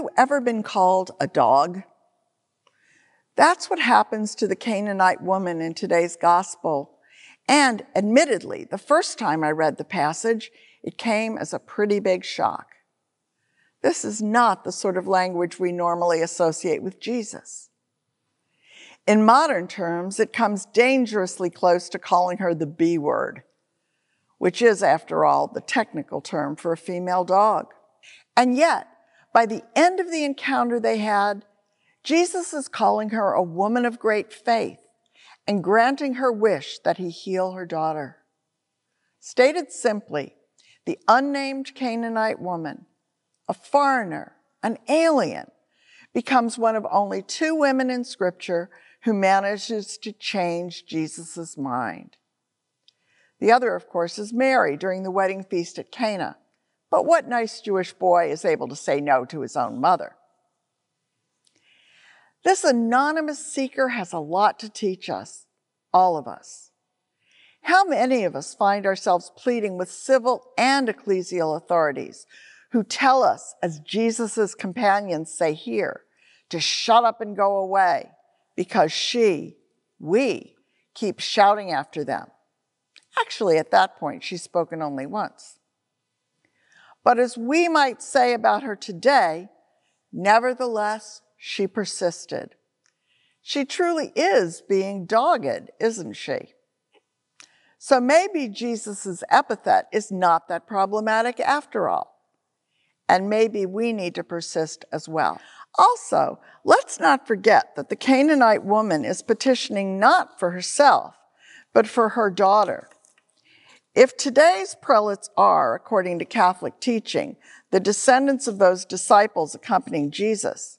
you ever been called a dog? That's what happens to the Canaanite woman in today's gospel. And admittedly, the first time I read the passage, it came as a pretty big shock. This is not the sort of language we normally associate with Jesus. In modern terms, it comes dangerously close to calling her the B word, which is, after all, the technical term for a female dog. And yet, by the end of the encounter they had, Jesus is calling her a woman of great faith and granting her wish that he heal her daughter. Stated simply, the unnamed Canaanite woman, a foreigner, an alien, becomes one of only two women in Scripture who manages to change Jesus' mind. The other, of course, is Mary during the wedding feast at Cana. But what nice Jewish boy is able to say no to his own mother? This anonymous seeker has a lot to teach us, all of us. How many of us find ourselves pleading with civil and ecclesial authorities who tell us, as Jesus' companions say here, to shut up and go away because she, we, keep shouting after them? Actually, at that point, she's spoken only once. But as we might say about her today, nevertheless, she persisted. She truly is being dogged, isn't she? So maybe Jesus' epithet is not that problematic after all. And maybe we need to persist as well. Also, let's not forget that the Canaanite woman is petitioning not for herself, but for her daughter. If today's prelates are, according to Catholic teaching, the descendants of those disciples accompanying Jesus,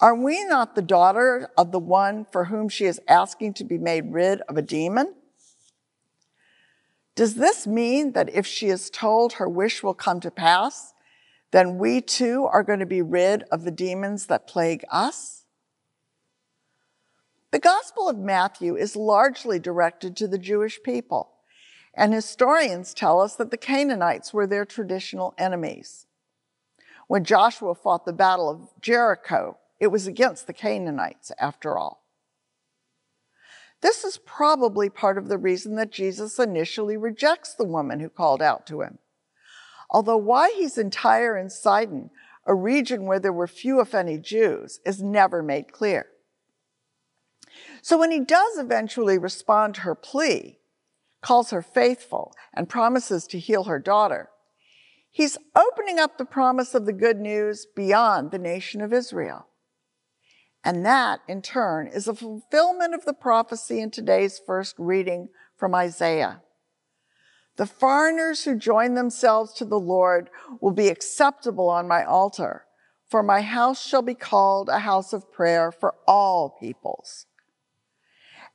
are we not the daughter of the one for whom she is asking to be made rid of a demon? Does this mean that if she is told her wish will come to pass, then we too are going to be rid of the demons that plague us? The Gospel of Matthew is largely directed to the Jewish people, and historians tell us that the Canaanites were their traditional enemies. When Joshua fought the Battle of Jericho, it was against the Canaanites, after all. This is probably part of the reason that Jesus initially rejects the woman who called out to him. Although why he's in Tyre and Sidon, a region where there were few, if any, Jews, is never made clear. So when he does eventually respond to her plea, calls her faithful, and promises to heal her daughter, he's opening up the promise of the good news beyond the nation of Israel. And that, in turn, is a fulfillment of the prophecy in today's first reading from Isaiah. The foreigners who join themselves to the Lord will be acceptable on my altar, for my house shall be called a house of prayer for all peoples.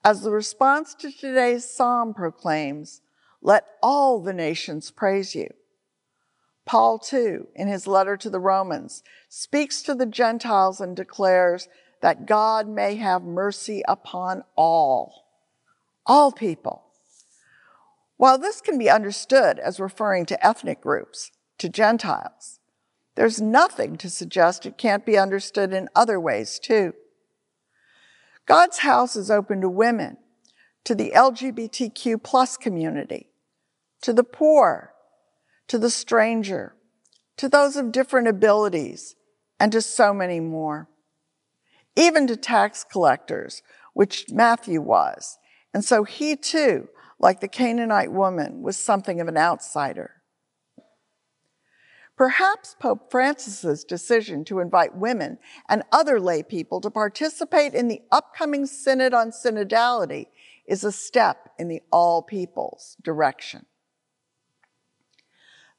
As the response to today's psalm proclaims, let all the nations praise you. Paul, too, in his letter to the Romans, speaks to the Gentiles and declares that God may have mercy upon all, all people. While this can be understood as referring to ethnic groups, to Gentiles, there's nothing to suggest it can't be understood in other ways too. God's house is open to women, to the LGBTQ plus community, to the poor, to the stranger, to those of different abilities, and to so many more even to tax collectors, which Matthew was. And so he too, like the Canaanite woman, was something of an outsider. Perhaps Pope Francis's decision to invite women and other lay people to participate in the upcoming Synod on Synodality is a step in the all peoples direction.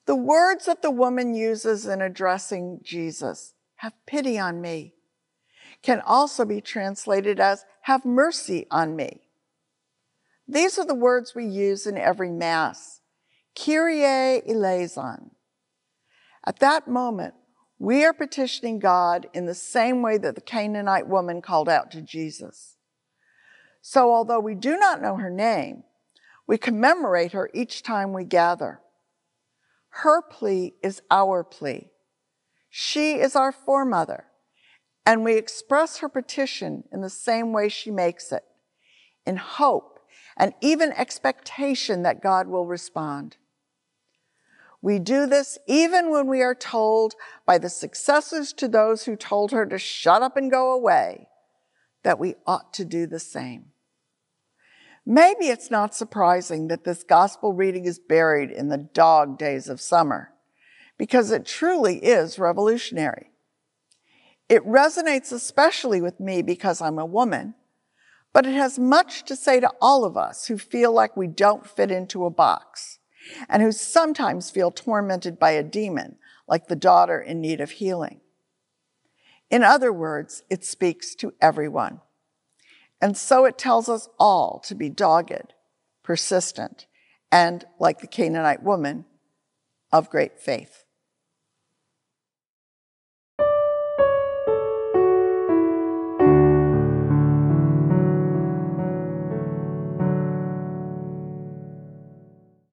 The words that the woman uses in addressing Jesus, have pity on me, can also be translated as, have mercy on me. These are the words we use in every Mass. Kyrie eleison. At that moment, we are petitioning God in the same way that the Canaanite woman called out to Jesus. So, although we do not know her name, we commemorate her each time we gather. Her plea is our plea. She is our foremother, and we express her petition in the same way she makes it, in hope and even expectation that God will respond. We do this even when we are told by the successors to those who told her to shut up and go away that we ought to do the same. Maybe it's not surprising that this gospel reading is buried in the dog days of summer, because it truly is revolutionary. It resonates especially with me because I'm a woman, but it has much to say to all of us who feel like we don't fit into a box and who sometimes feel tormented by a demon, like the daughter in need of healing. In other words, it speaks to everyone. And so it tells us all to be dogged, persistent, and, like the Canaanite woman, of great faith.